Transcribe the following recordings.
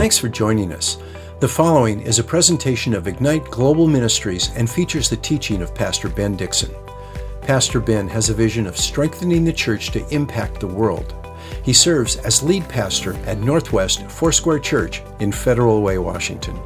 Thanks for joining us. The following is a presentation of Ignite Global Ministries and features the teaching of Pastor Ben Dixon. Pastor Ben has a vision of strengthening the church to impact the world. He serves as lead pastor at Northwest Foursquare Church in Federal Way, Washington.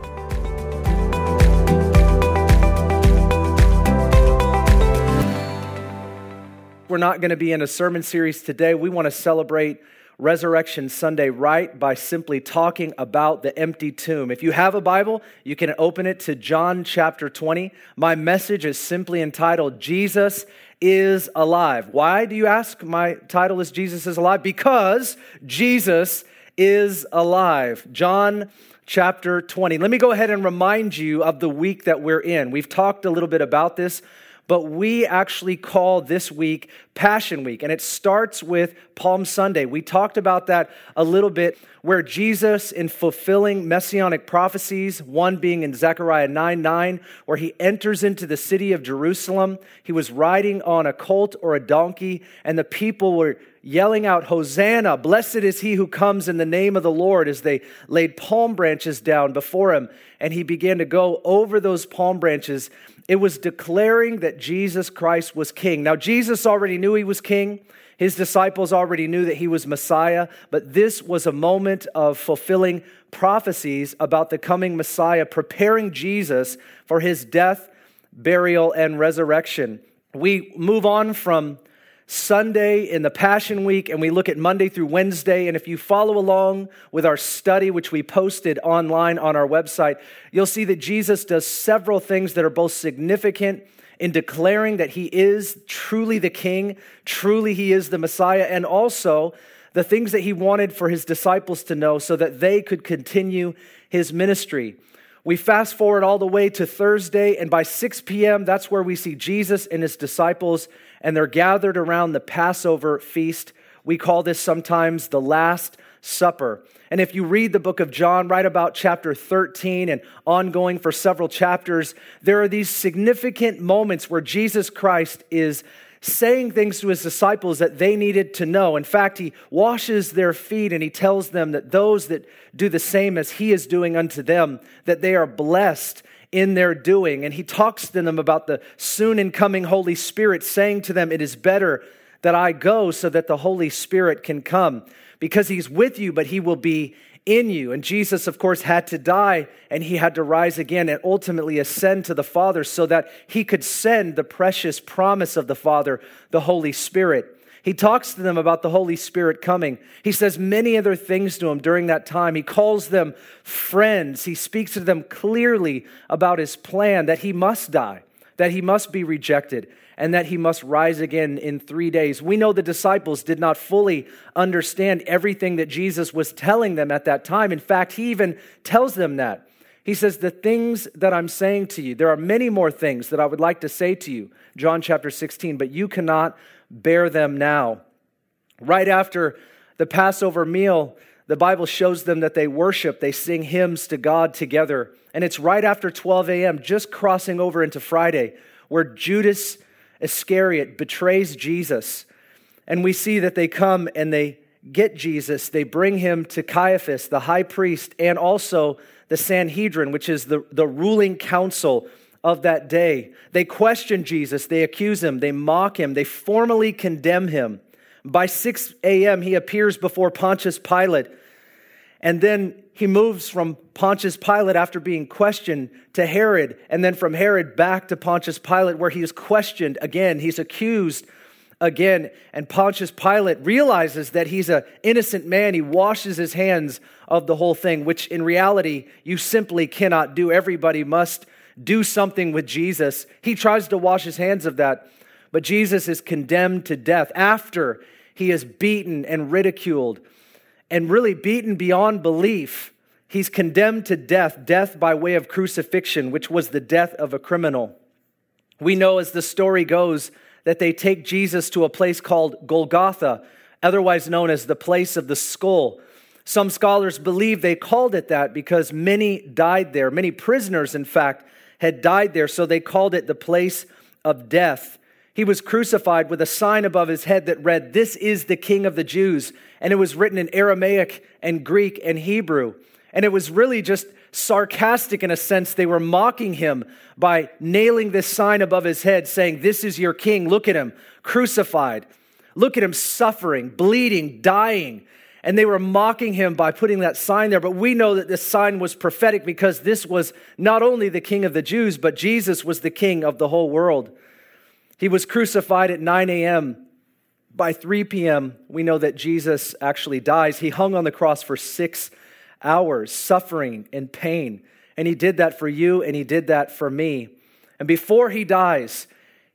We're not going to be in a sermon series today. We want to celebrate Resurrection Sunday right by simply talking about the empty tomb. If you have a Bible, you can open it to John chapter 20. My message is simply entitled Jesus is Alive. Why do you ask? My title is Jesus is Alive because Jesus is alive. John chapter 20. Let me go ahead and remind you of the week that we're in. We've talked a little bit about this but we actually call this week Passion Week, and it starts with Palm Sunday. We talked about that a little bit, where Jesus, in fulfilling messianic prophecies, one being in Zechariah 9 9, where he enters into the city of Jerusalem, he was riding on a colt or a donkey, and the people were yelling out, Hosanna, blessed is he who comes in the name of the Lord, as they laid palm branches down before him. And he began to go over those palm branches it was declaring that Jesus Christ was king. Now, Jesus already knew he was king. His disciples already knew that he was Messiah, but this was a moment of fulfilling prophecies about the coming Messiah, preparing Jesus for his death, burial, and resurrection. We move on from Sunday in the Passion Week, and we look at Monday through Wednesday. And if you follow along with our study, which we posted online on our website, you'll see that Jesus does several things that are both significant in declaring that he is truly the king, truly he is the Messiah, and also the things that he wanted for his disciples to know so that they could continue his ministry. We fast forward all the way to Thursday, and by 6 p.m., that's where we see Jesus and his disciples, and they're gathered around the Passover feast. We call this sometimes the Last Supper. And if you read the book of John, right about chapter 13 and ongoing for several chapters, there are these significant moments where Jesus Christ is saying things to his disciples that they needed to know. In fact, he washes their feet and he tells them that those that do the same as he is doing unto them, that they are blessed in their doing. And he talks to them about the soon incoming Holy Spirit, saying to them, It is better that I go so that the Holy Spirit can come because he's with you, but he will be in you. And Jesus, of course, had to die and he had to rise again and ultimately ascend to the Father so that he could send the precious promise of the Father, the Holy Spirit. He talks to them about the Holy Spirit coming. He says many other things to them during that time. He calls them friends. He speaks to them clearly about his plan that he must die, that he must be rejected, and that he must rise again in three days. We know the disciples did not fully understand everything that Jesus was telling them at that time. In fact, he even tells them that. He says, The things that I'm saying to you, there are many more things that I would like to say to you, John chapter 16, but you cannot bear them now. Right after the Passover meal, the Bible shows them that they worship, they sing hymns to God together. And it's right after 12 a.m., just crossing over into Friday, where Judas Iscariot betrays Jesus. And we see that they come and they get Jesus. They bring him to Caiaphas, the high priest, and also the Sanhedrin, which is the, the ruling council of that day. They question Jesus, they accuse him, they mock him, they formally condemn him. By 6 a.m., he appears before Pontius Pilate. And then he moves from Pontius Pilate after being questioned to Herod, and then from Herod back to Pontius Pilate, where he is questioned again. He's accused again. And Pontius Pilate realizes that he's an innocent man. He washes his hands of the whole thing, which in reality you simply cannot do. Everybody must do something with Jesus. He tries to wash his hands of that, but Jesus is condemned to death after he is beaten and ridiculed and really beaten beyond belief. He's condemned to death, death by way of crucifixion, which was the death of a criminal. We know as the story goes that they take Jesus to a place called Golgotha, otherwise known as the place of the skull. Some scholars believe they called it that because many died there. Many prisoners, in fact, had died there, so they called it the place of death. He was crucified with a sign above his head that read, This is the King of the Jews. And it was written in Aramaic and Greek and Hebrew. And it was really just sarcastic in a sense. They were mocking him by nailing this sign above his head saying, This is your king. Look at him, crucified. Look at him suffering, bleeding, dying. And they were mocking him by putting that sign there. But we know that this sign was prophetic because this was not only the king of the Jews, but Jesus was the king of the whole world. He was crucified at 9 a.m. By 3 p.m., we know that Jesus actually dies. He hung on the cross for six hours, suffering and pain. And he did that for you, and he did that for me. And before he dies,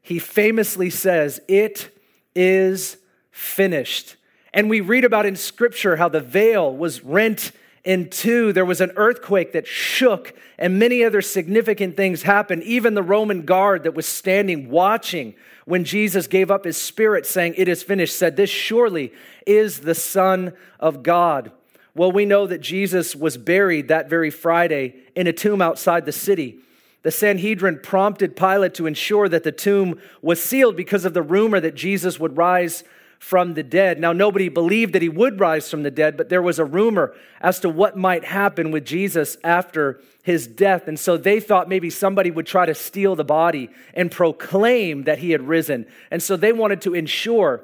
he famously says, It is finished. And we read about in scripture how the veil was rent in two. There was an earthquake that shook, and many other significant things happened. Even the Roman guard that was standing watching when Jesus gave up his spirit, saying, It is finished, said, This surely is the Son of God. Well, we know that Jesus was buried that very Friday in a tomb outside the city. The Sanhedrin prompted Pilate to ensure that the tomb was sealed because of the rumor that Jesus would rise from the dead. Now, nobody believed that he would rise from the dead, but there was a rumor as to what might happen with Jesus after his death. And so they thought maybe somebody would try to steal the body and proclaim that he had risen. And so they wanted to ensure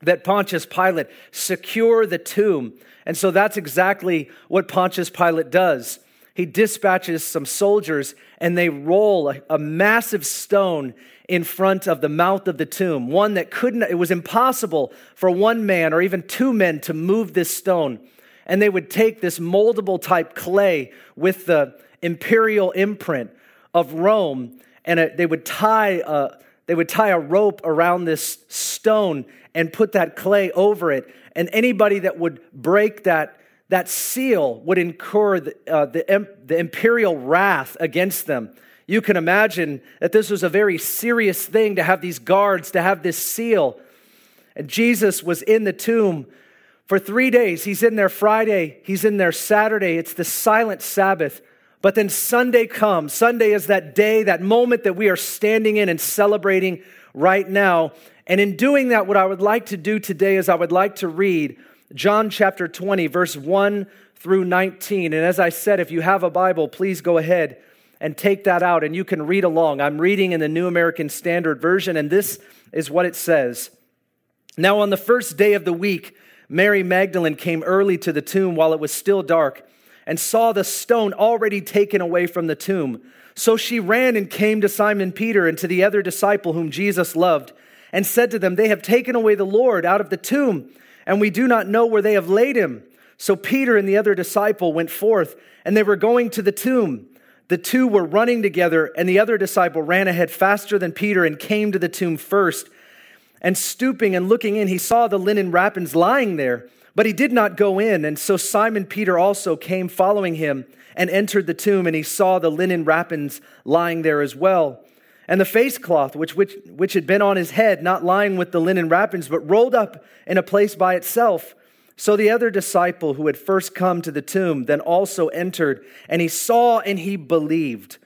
that Pontius Pilate secure the tomb. And so that's exactly what Pontius Pilate does. He dispatches some soldiers and they roll a, a, massive stone in front of the mouth of the tomb, one that couldn't, it was impossible for one man or even two men to move this stone. And they would take this moldable type clay with the imperial imprint of Rome and a, they would tie a, they would tie a rope around this stone and put that clay over it. And anybody that would break that, that seal would incur the, uh, the, the imperial wrath against them. You can imagine that this was a very serious thing to have these guards, to have this seal. And Jesus was in the tomb for three days. He's in there Friday, he's in there Saturday. It's the silent Sabbath. But then Sunday comes. Sunday is that day, that moment that we are standing in and celebrating right now. And in doing that, what I would like to do today is I would like to read John chapter 20, verse 1 through 19. And as I said, if you have a Bible, please go ahead and take that out and you can read along. I'm reading in the New American Standard Version, and this is what it says. Now, on the first day of the week, Mary Magdalene came early to the tomb while it was still dark and saw the stone already taken away from the tomb. So she ran and came to Simon Peter and to the other disciple whom Jesus loved, and said to them, They have taken away the Lord out of the tomb, and we do not know where they have laid him. So Peter and the other disciple went forth, and they were going to the tomb. The two were running together, and the other disciple ran ahead faster than Peter and came to the tomb first. And stooping and looking in, he saw the linen wrappings lying there but he did not go in. And so Simon Peter also came following him and entered the tomb, and he saw the linen wrappings lying there as well. And the face cloth, which, which, which had been on his head, not lying with the linen wrappings, but rolled up in a place by itself. So the other disciple who had first come to the tomb then also entered, and he saw and he believed.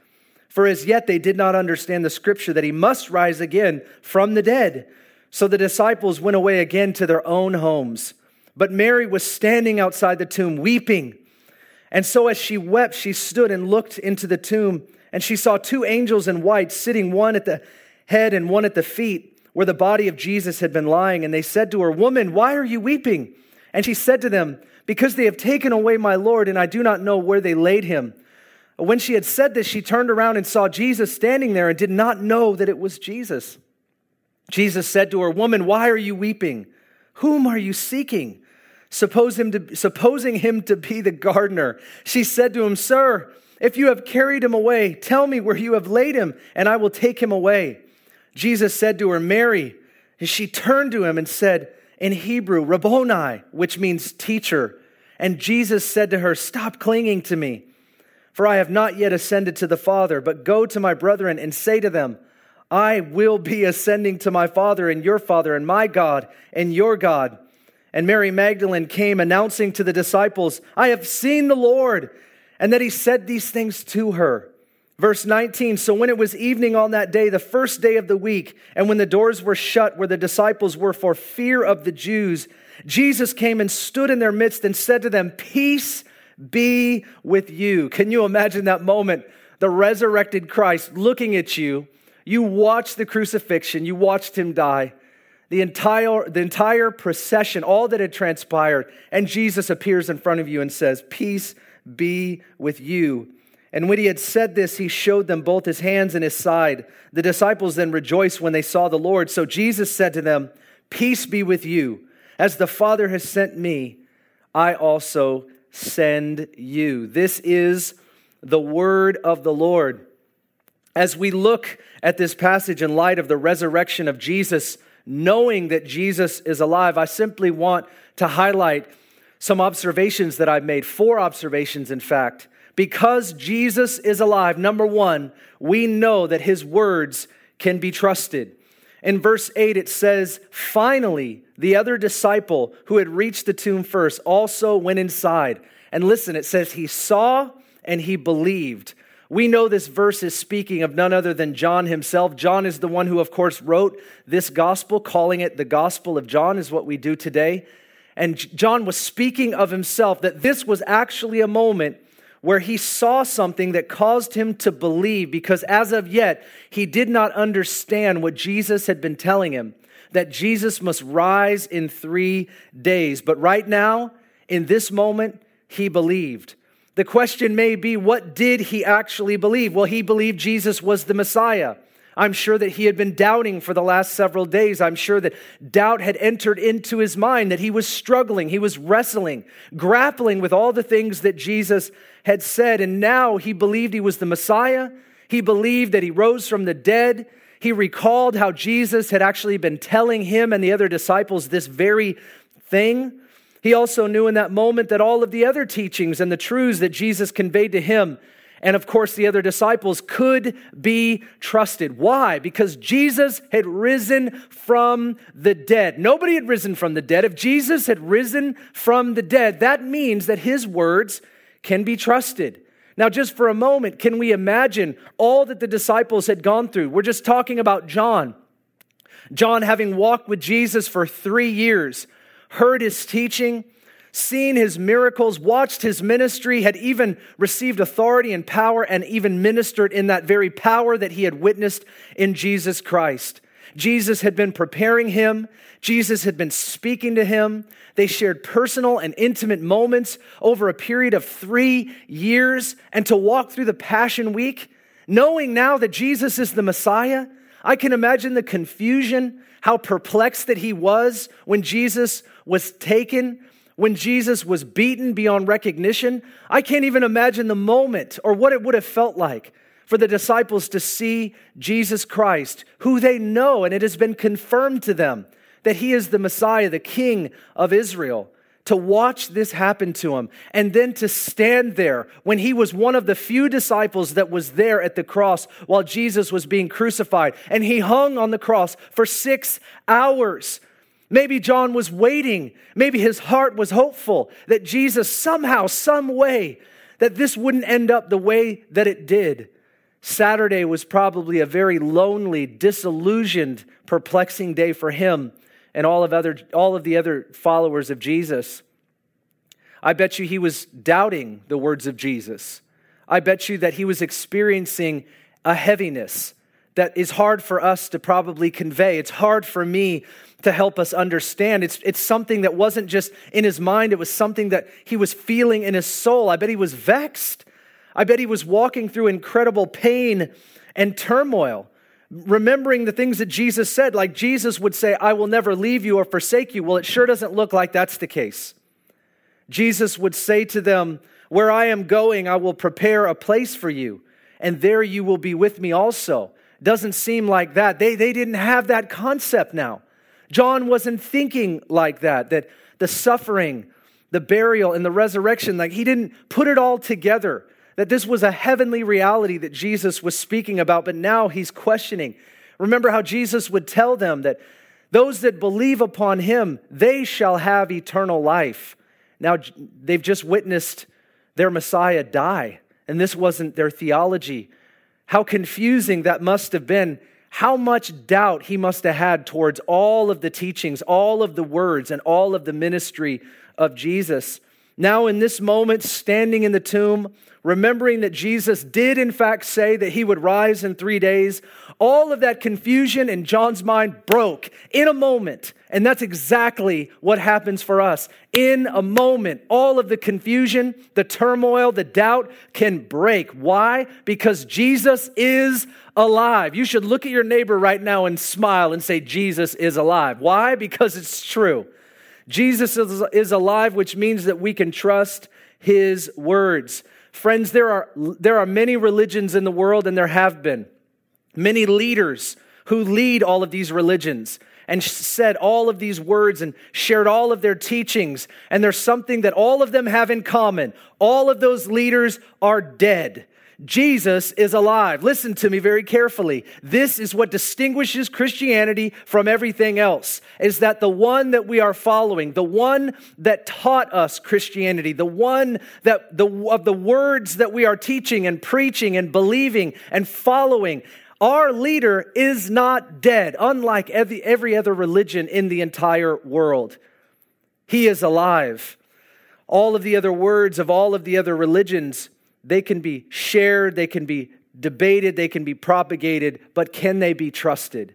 For as yet they did not understand the scripture that he must rise again from the dead. So the disciples went away again to their own homes. But Mary was standing outside the tomb, weeping. And so as she wept, she stood and looked into the tomb, and she saw two angels in white sitting, one at the head and one at the feet, where the body of Jesus had been lying. And they said to her, Woman, why are you weeping? And she said to them, Because they have taken away my Lord, and I do not know where they laid him. When she had said this, she turned around and saw Jesus standing there and did not know that it was Jesus. Jesus said to her, Woman, why are you weeping? Whom are you seeking? Suppose him to, supposing him to be the gardener, she said to him, Sir, if you have carried him away, tell me where you have laid him, and I will take him away. Jesus said to her, Mary. And she turned to him and said, in Hebrew, Rabboni, which means teacher. And Jesus said to her, Stop clinging to me, for I have not yet ascended to the Father, but go to my brethren and say to them, I will be ascending to my Father and your Father, and my God and your God. And Mary Magdalene came announcing to the disciples, I have seen the Lord, and that he said these things to her. Verse 19 So when it was evening on that day, the first day of the week, and when the doors were shut where the disciples were for fear of the Jews, Jesus came and stood in their midst and said to them, Peace be with you. Can you imagine that moment? The resurrected Christ looking at you. You watched the crucifixion, you watched him die. The entire, the entire procession, all that had transpired, and Jesus appears in front of you and says, Peace be with you. And when he had said this, he showed them both his hands and his side. The disciples then rejoiced when they saw the Lord. So Jesus said to them, Peace be with you. As the Father has sent me, I also send you. This is the word of the Lord. As we look at this passage in light of the resurrection of Jesus, knowing that Jesus is alive, I simply want to highlight some observations that I've made, four observations, in fact, because Jesus is alive, number one, we know that his words can be trusted. In verse 8, it says, Finally, the other disciple who had reached the tomb first also went inside. And listen, it says, He saw and he believed. We know this verse is speaking of none other than John himself. John is the one who, of course, wrote this gospel, calling it the Gospel of John, is what we do today. And John was speaking of himself that this was actually a moment where he saw something that caused him to believe because as of yet, he did not understand what Jesus had been telling him that Jesus must rise in three days. But right now, in this moment, he believed. The question may be, what did he actually believe? Well, he believed Jesus was the Messiah. I'm sure that he had been doubting for the last several days. I'm sure that doubt had entered into his mind, that he was struggling, he was wrestling, grappling with all the things that Jesus had said. And now he believed he was the Messiah. He believed that he rose from the dead. He recalled how Jesus had actually been telling him and the other disciples this very thing. He also knew in that moment that all of the other teachings and the truths that Jesus conveyed to him and of course the other disciples could be trusted. Why? Because Jesus had risen from the dead. Nobody had risen from the dead. If Jesus had risen from the dead, that means that his words can be trusted. Now, just for a moment, can we imagine all that the disciples had gone through? We're just talking about John. John, having walked with Jesus for three years, heard his teaching, seen his miracles, watched his ministry, had even received authority and power, and even ministered in that very power that he had witnessed in Jesus Christ. Jesus had been preparing him, Jesus had been speaking to him. They shared personal and intimate moments over a period of three years. And to walk through the Passion Week, knowing now that Jesus is the Messiah, I can imagine the confusion, how perplexed that he was when Jesus was taken when Jesus was beaten beyond recognition, I can't even imagine the moment or what it would have felt like for the disciples to see Jesus Christ, who they know, and it has been confirmed to them that he is the Messiah, the King of Israel. To watch this happen to him and then to stand there when he was one of the few disciples that was there at the cross while Jesus was being crucified. And he hung on the cross for six hours Maybe John was waiting. Maybe his heart was hopeful that Jesus somehow, some way, that this wouldn't end up the way that it did. Saturday was probably a very lonely, disillusioned, perplexing day for him and all of, other, all of the other followers of Jesus. I bet you he was doubting the words of Jesus. I bet you that he was experiencing a heaviness that is hard for us to probably convey. It's hard for me to help us understand. It's, it's something that wasn't just in his mind, it was something that he was feeling in his soul. I bet he was vexed. I bet he was walking through incredible pain and turmoil, remembering the things that Jesus said. Like Jesus would say, I will never leave you or forsake you. Well, it sure doesn't look like that's the case. Jesus would say to them, Where I am going, I will prepare a place for you, and there you will be with me also. Doesn't seem like that. They, they didn't have that concept now. John wasn't thinking like that, that the suffering, the burial, and the resurrection, like he didn't put it all together, that this was a heavenly reality that Jesus was speaking about, but now he's questioning. Remember how Jesus would tell them that those that believe upon him, they shall have eternal life. Now, they've just witnessed their Messiah die, and this wasn't their theology. How confusing that must have been how much doubt he must have had towards all of the teachings, all of the words, and all of the ministry of Jesus. Now, in this moment, standing in the tomb, remembering that Jesus did, in fact, say that he would rise in three days, all of that confusion in John's mind broke in a moment. And that's exactly what happens for us. In a moment, all of the confusion, the turmoil, the doubt can break. Why? Because Jesus is alive. You should look at your neighbor right now and smile and say, Jesus is alive. Why? Because it's true. Jesus is, is alive, which means that we can trust his words. Friends, there are, there are many religions in the world, and there have been many leaders who lead all of these religions and said all of these words and shared all of their teachings. And there's something that all of them have in common. All of those leaders are dead. Jesus is alive. Listen to me very carefully. This is what distinguishes Christianity from everything else is that the one that we are following, the one that taught us Christianity, the one that the of the words that we are teaching and preaching and believing and following, our leader is not dead, unlike every, every other religion in the entire world. He is alive. All of the other words of all of the other religions they can be shared, they can be debated, they can be propagated, but can they be trusted?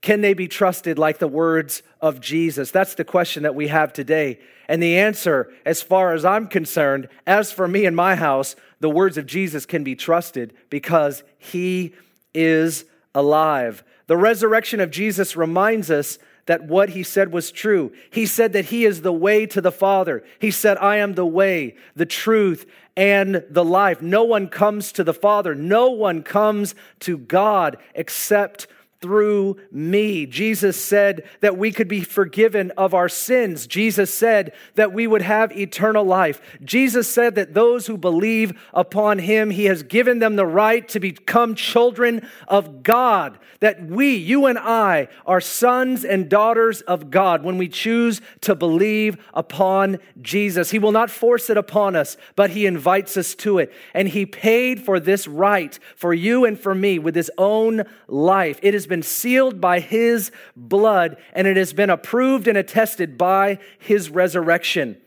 Can they be trusted like the words of Jesus? That's the question that we have today. And the answer, as far as I'm concerned, as for me and my house, the words of Jesus can be trusted because he is alive. The resurrection of Jesus reminds us that what he said was true. He said that he is the way to the Father. He said, I am the way, the truth, and the life. No one comes to the Father. No one comes to God except through me. Jesus said that we could be forgiven of our sins. Jesus said that we would have eternal life. Jesus said that those who believe upon him, he has given them the right to become children of God. That we, you and I, are sons and daughters of God when we choose to believe upon Jesus. He will not force it upon us, but he invites us to it. And he paid for this right for you and for me with his own life. It has been sealed by his blood, and it has been approved and attested by his resurrection.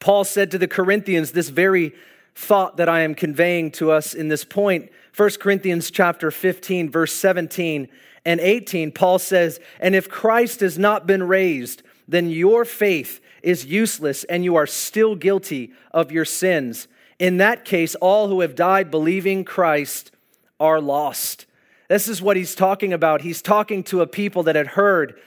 Paul said to the Corinthians this very thought that I am conveying to us in this point. 1 Corinthians chapter 15 verse 17 and 18 Paul says, "And if Christ has not been raised, then your faith is useless and you are still guilty of your sins. In that case all who have died believing Christ are lost." This is what he's talking about. He's talking to a people that had heard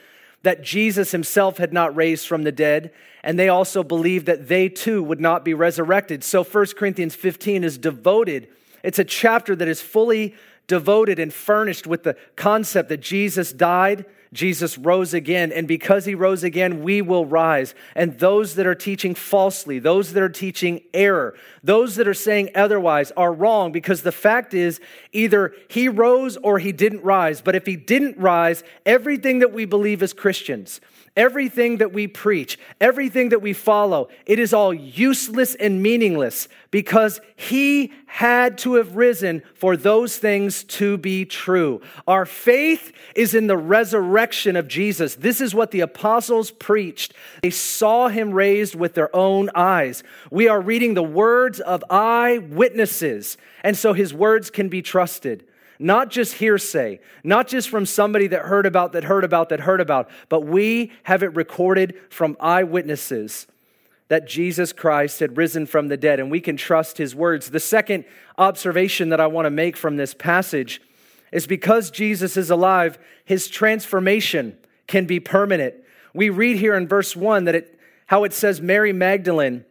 that Jesus himself had not raised from the dead, and they also believed that they too would not be resurrected. So 1 Corinthians 15 is devoted. It's a chapter that is fully devoted and furnished with the concept that Jesus died Jesus rose again, and because he rose again, we will rise. And those that are teaching falsely, those that are teaching error, those that are saying otherwise are wrong because the fact is either he rose or he didn't rise. But if he didn't rise, everything that we believe as Christians, Everything that we preach, everything that we follow, it is all useless and meaningless because he had to have risen for those things to be true. Our faith is in the resurrection of Jesus. This is what the apostles preached. They saw him raised with their own eyes. We are reading the words of eyewitnesses, and so his words can be trusted not just hearsay, not just from somebody that heard about, that heard about, that heard about, but we have it recorded from eyewitnesses that Jesus Christ had risen from the dead, and we can trust his words. The second observation that I want to make from this passage is because Jesus is alive, his transformation can be permanent. We read here in verse 1 that it, how it says Mary Magdalene,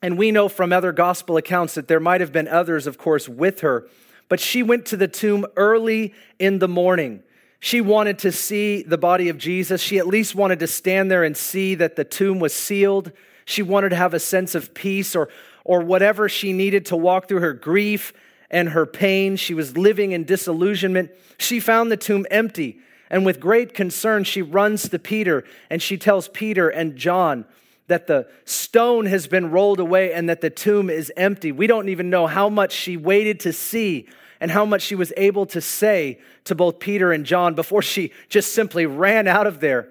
and we know from other gospel accounts that there might have been others, of course, with her but she went to the tomb early in the morning. She wanted to see the body of Jesus. She at least wanted to stand there and see that the tomb was sealed. She wanted to have a sense of peace or, or whatever she needed to walk through her grief and her pain. She was living in disillusionment. She found the tomb empty. And with great concern, she runs to Peter and she tells Peter and John, that the stone has been rolled away and that the tomb is empty. We don't even know how much she waited to see and how much she was able to say to both Peter and John before she just simply ran out of there.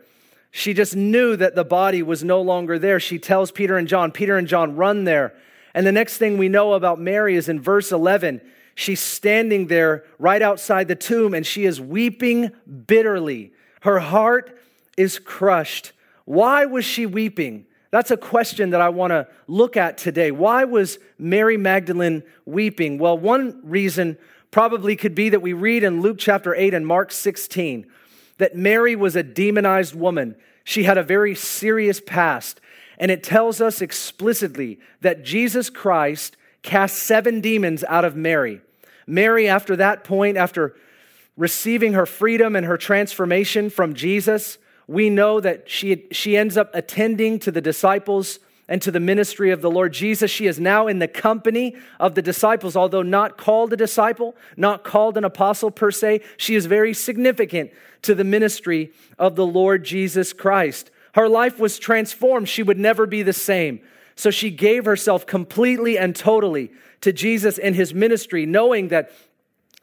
She just knew that the body was no longer there. She tells Peter and John, Peter and John, run there. And the next thing we know about Mary is in verse 11. She's standing there right outside the tomb and she is weeping bitterly. Her heart is crushed. Why was she weeping? That's a question that I want to look at today. Why was Mary Magdalene weeping? Well, one reason probably could be that we read in Luke chapter 8 and Mark 16 that Mary was a demonized woman. She had a very serious past. And it tells us explicitly that Jesus Christ cast seven demons out of Mary. Mary, after that point, after receiving her freedom and her transformation from Jesus, we know that she, she ends up attending to the disciples and to the ministry of the Lord Jesus. She is now in the company of the disciples, although not called a disciple, not called an apostle per se. She is very significant to the ministry of the Lord Jesus Christ. Her life was transformed. She would never be the same. So she gave herself completely and totally to Jesus in his ministry, knowing that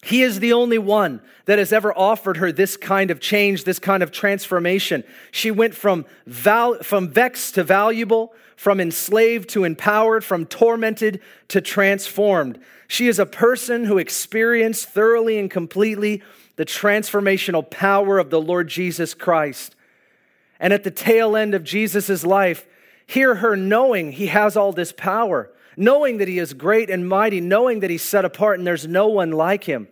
he is the only one that has ever offered her this kind of change, this kind of transformation. She went from, val- from vexed to valuable, from enslaved to empowered, from tormented to transformed. She is a person who experienced thoroughly and completely the transformational power of the Lord Jesus Christ. And at the tail end of Jesus' life, hear her knowing he has all this power knowing that he is great and mighty, knowing that he's set apart and there's no one like him.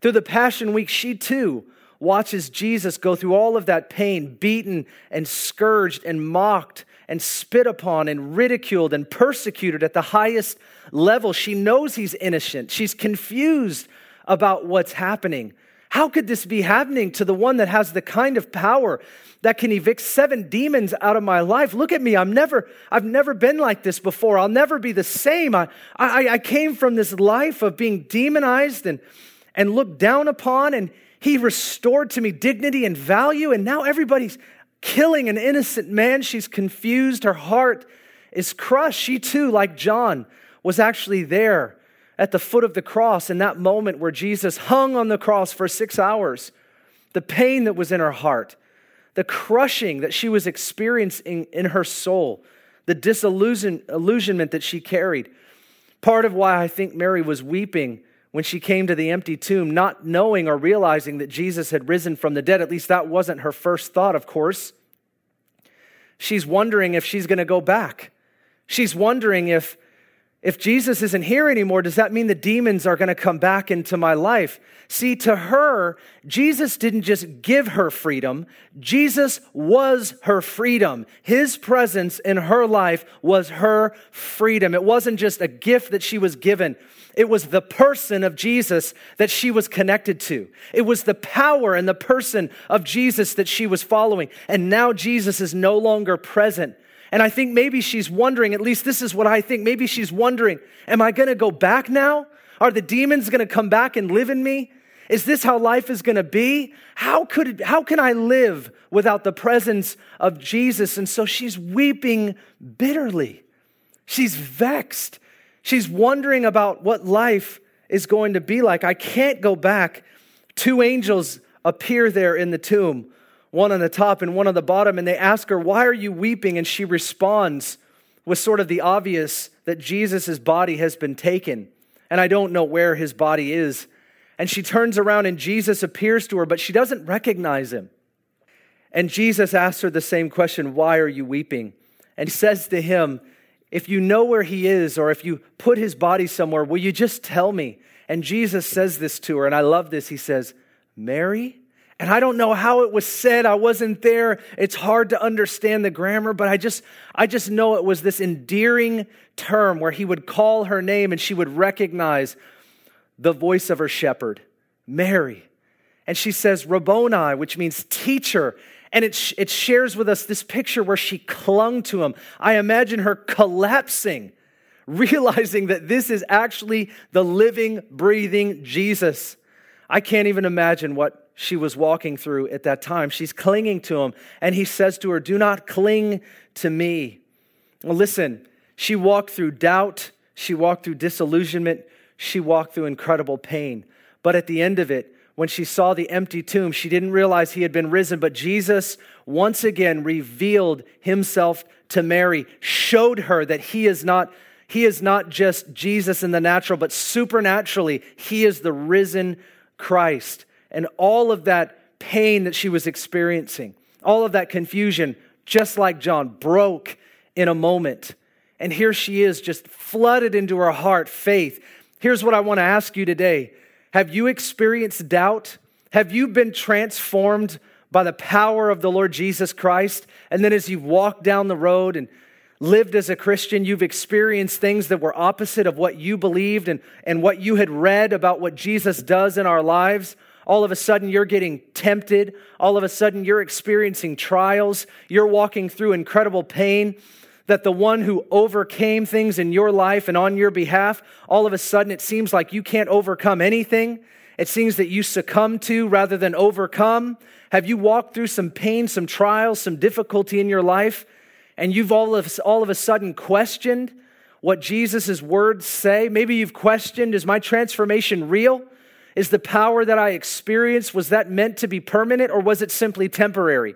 Through the Passion Week, she too watches Jesus go through all of that pain, beaten and scourged and mocked and spit upon and ridiculed and persecuted at the highest level. She knows he's innocent. She's confused about what's happening. How could this be happening to the one that has the kind of power that can evict seven demons out of my life? Look at me. I'm never, I've never been like this before. I'll never be the same. I, I, I came from this life of being demonized and, and looked down upon, and he restored to me dignity and value, and now everybody's killing an innocent man. She's confused. Her heart is crushed. She too, like John, was actually there at the foot of the cross in that moment where Jesus hung on the cross for six hours, the pain that was in her heart, the crushing that she was experiencing in her soul, the disillusionment that she carried. Part of why I think Mary was weeping when she came to the empty tomb, not knowing or realizing that Jesus had risen from the dead, at least that wasn't her first thought, of course. She's wondering if she's going to go back. She's wondering if if Jesus isn't here anymore, does that mean the demons are going to come back into my life? See, to her, Jesus didn't just give her freedom, Jesus was her freedom. His presence in her life was her freedom. It wasn't just a gift that she was given, it was the person of Jesus that she was connected to. It was the power and the person of Jesus that she was following. And now Jesus is no longer present and I think maybe she's wondering, at least this is what I think, maybe she's wondering, am I going to go back now? Are the demons going to come back and live in me? Is this how life is going to be? How could how can I live without the presence of Jesus? And so she's weeping bitterly. She's vexed. She's wondering about what life is going to be like. I can't go back. Two angels appear there in the tomb one on the top and one on the bottom, and they ask her, Why are you weeping? And she responds with sort of the obvious that Jesus' body has been taken, and I don't know where his body is. And she turns around, and Jesus appears to her, but she doesn't recognize him. And Jesus asks her the same question Why are you weeping? And says to him, If you know where he is, or if you put his body somewhere, will you just tell me? And Jesus says this to her, and I love this. He says, Mary? And I don't know how it was said. I wasn't there. It's hard to understand the grammar, but I just I just know it was this endearing term where he would call her name and she would recognize the voice of her shepherd, Mary. And she says Rabboni, which means teacher. And it, it shares with us this picture where she clung to him. I imagine her collapsing, realizing that this is actually the living, breathing Jesus. I can't even imagine what she was walking through at that time. She's clinging to him, and he says to her, Do not cling to me. Well, listen, she walked through doubt, she walked through disillusionment, she walked through incredible pain. But at the end of it, when she saw the empty tomb. She didn't realize he had been risen, but Jesus once again revealed himself to Mary, showed her that he is not he is not just Jesus in the natural, but supernaturally, he is the risen Christ. And all of that pain that she was experiencing, all of that confusion, just like John, broke in a moment. And here she is, just flooded into her heart faith. Here's what I want to ask you today Have you experienced doubt? Have you been transformed by the power of the Lord Jesus Christ? And then as you've walked down the road and lived as a Christian, you've experienced things that were opposite of what you believed and, and what you had read about what Jesus does in our lives. All of a sudden, you're getting tempted. All of a sudden, you're experiencing trials. You're walking through incredible pain. That the one who overcame things in your life and on your behalf, all of a sudden, it seems like you can't overcome anything. It seems that you succumb to rather than overcome. Have you walked through some pain, some trials, some difficulty in your life? and you've all of, all of a sudden questioned what Jesus' words say. Maybe you've questioned, is my transformation real? Is the power that I experienced, was that meant to be permanent or was it simply temporary?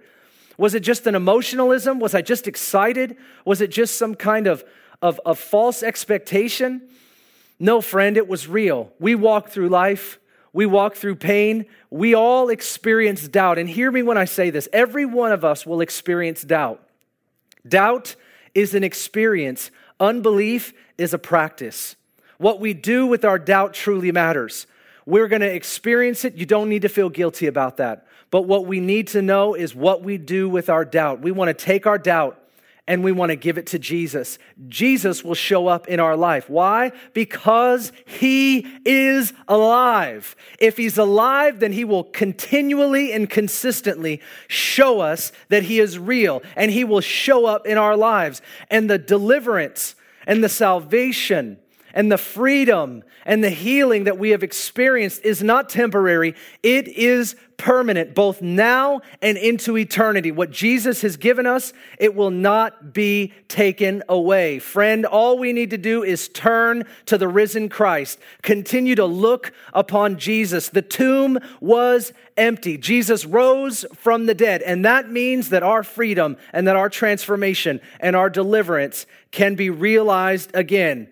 Was it just an emotionalism? Was I just excited? Was it just some kind of, of, of false expectation? No, friend, it was real. We walk through life. We walk through pain. We all experience doubt. And hear me when I say this every one of us will experience doubt. Doubt is an experience, unbelief is a practice. What we do with our doubt truly matters. We're going to experience it. You don't need to feel guilty about that. But what we need to know is what we do with our doubt. We want to take our doubt and we want to give it to Jesus. Jesus will show up in our life. Why? Because he is alive. If he's alive, then he will continually and consistently show us that he is real and he will show up in our lives. And the deliverance and the salvation and the freedom and the healing that we have experienced is not temporary, it is permanent, both now and into eternity. What Jesus has given us, it will not be taken away. Friend, all we need to do is turn to the risen Christ, continue to look upon Jesus. The tomb was empty. Jesus rose from the dead, and that means that our freedom and that our transformation and our deliverance can be realized again.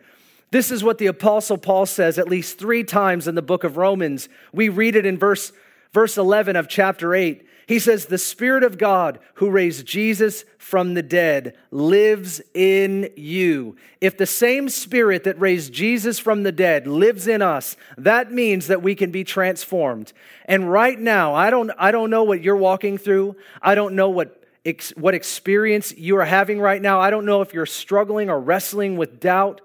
This is what the Apostle Paul says at least three times in the book of Romans. We read it in verse, verse 11 of chapter 8. He says, The Spirit of God who raised Jesus from the dead lives in you. If the same Spirit that raised Jesus from the dead lives in us, that means that we can be transformed. And right now, I don't, I don't know what you're walking through. I don't know what, what experience you are having right now. I don't know if you're struggling or wrestling with doubt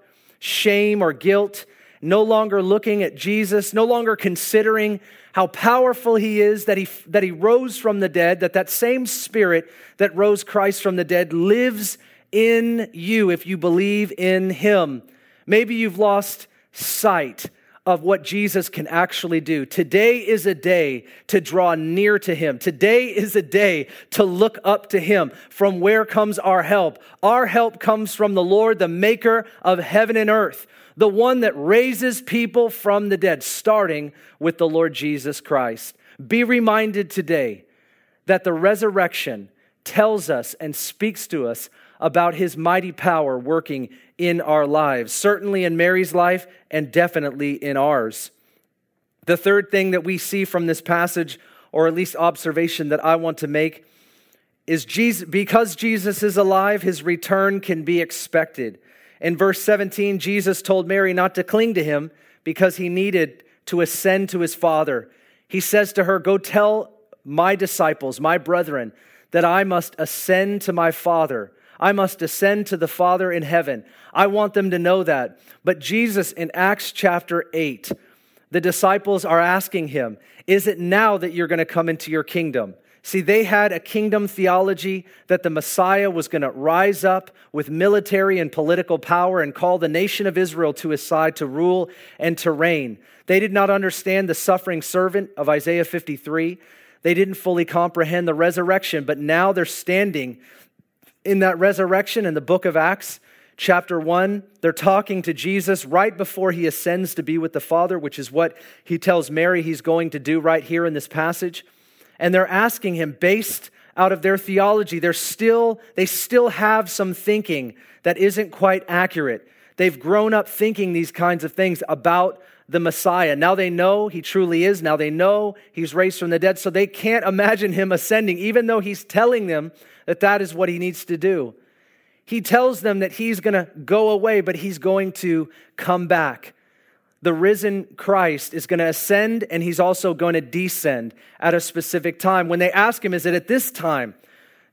shame or guilt, no longer looking at Jesus, no longer considering how powerful he is that he, that he rose from the dead, that that same spirit that rose Christ from the dead lives in you if you believe in him. Maybe you've lost sight of what Jesus can actually do. Today is a day to draw near to Him. Today is a day to look up to Him. From where comes our help? Our help comes from the Lord, the maker of heaven and earth, the one that raises people from the dead, starting with the Lord Jesus Christ. Be reminded today that the resurrection tells us and speaks to us about his mighty power working in our lives, certainly in Mary's life and definitely in ours. The third thing that we see from this passage, or at least observation that I want to make, is Jesus, because Jesus is alive, his return can be expected. In verse 17, Jesus told Mary not to cling to him because he needed to ascend to his Father. He says to her, Go tell my disciples, my brethren, that I must ascend to my Father I must ascend to the Father in heaven. I want them to know that. But Jesus in Acts chapter 8, the disciples are asking him, Is it now that you're going to come into your kingdom? See, they had a kingdom theology that the Messiah was going to rise up with military and political power and call the nation of Israel to his side to rule and to reign. They did not understand the suffering servant of Isaiah 53. They didn't fully comprehend the resurrection, but now they're standing in that resurrection in the book of Acts, chapter 1, they're talking to Jesus right before he ascends to be with the Father, which is what he tells Mary he's going to do right here in this passage. And they're asking him based out of their theology. They're still they still have some thinking that isn't quite accurate. They've grown up thinking these kinds of things about the Messiah. Now they know he truly is. Now they know he's raised from the dead. So they can't imagine him ascending, even though he's telling them that that is what he needs to do. He tells them that he's going to go away, but he's going to come back. The risen Christ is going to ascend and he's also going to descend at a specific time. When they ask him, Is it at this time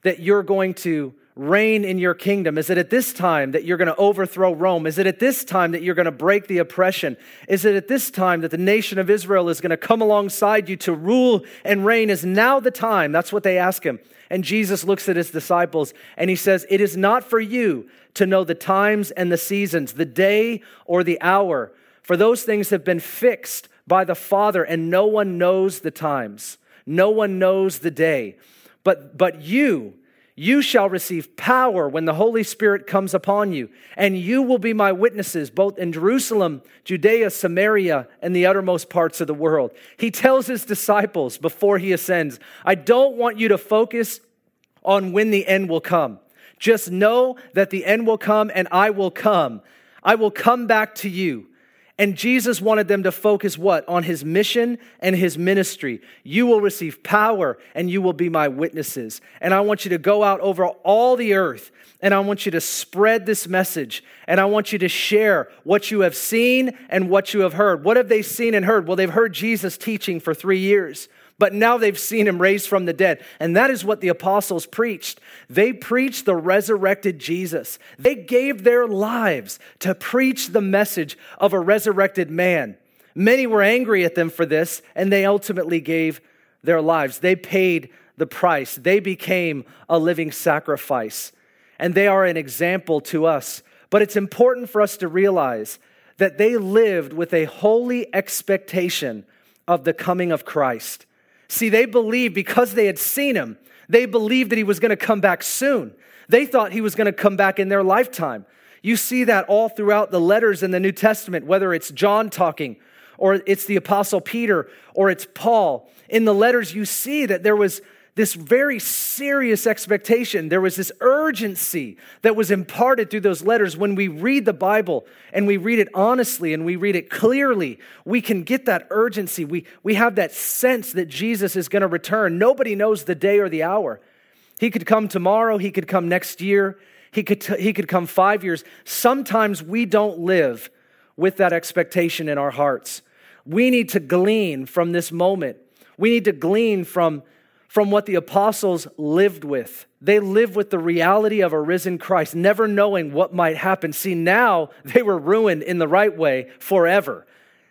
that you're going to reign in your kingdom? Is it at this time that you're going to overthrow Rome? Is it at this time that you're going to break the oppression? Is it at this time that the nation of Israel is going to come alongside you to rule and reign? Is now the time? That's what they ask him. And Jesus looks at his disciples and he says, It is not for you to know the times and the seasons, the day or the hour, for those things have been fixed by the Father, and no one knows the times. No one knows the day. But, but you, you shall receive power when the Holy Spirit comes upon you, and you will be my witnesses both in Jerusalem, Judea, Samaria, and the uttermost parts of the world. He tells his disciples before he ascends, I don't want you to focus on when the end will come. Just know that the end will come and I will come. I will come back to you. And Jesus wanted them to focus what? On his mission and his ministry. You will receive power and you will be my witnesses. And I want you to go out over all the earth and I want you to spread this message and I want you to share what you have seen and what you have heard. What have they seen and heard? Well, they've heard Jesus teaching for three years but now they've seen him raised from the dead. And that is what the apostles preached. They preached the resurrected Jesus. They gave their lives to preach the message of a resurrected man. Many were angry at them for this, and they ultimately gave their lives. They paid the price, they became a living sacrifice. And they are an example to us. But it's important for us to realize that they lived with a holy expectation of the coming of Christ. See, they believed because they had seen him, they believed that he was going to come back soon. They thought he was going to come back in their lifetime. You see that all throughout the letters in the New Testament, whether it's John talking, or it's the Apostle Peter, or it's Paul. In the letters, you see that there was this very serious expectation. There was this urgency that was imparted through those letters. When we read the Bible and we read it honestly and we read it clearly, we can get that urgency. We, we have that sense that Jesus is going to return. Nobody knows the day or the hour. He could come tomorrow, he could come next year, he could, t- he could come five years. Sometimes we don't live with that expectation in our hearts. We need to glean from this moment. We need to glean from from what the apostles lived with. They lived with the reality of a risen Christ, never knowing what might happen. See, now they were ruined in the right way forever.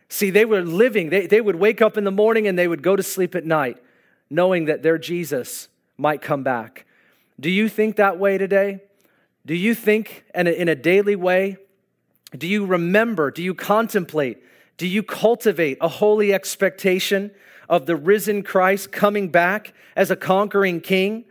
See, they were living, they, they would wake up in the morning and they would go to sleep at night, knowing that their Jesus might come back. Do you think that way today? Do you think in a, in a daily way? Do you remember? Do you contemplate? Do you cultivate a holy expectation of the risen Christ coming back as a conquering king.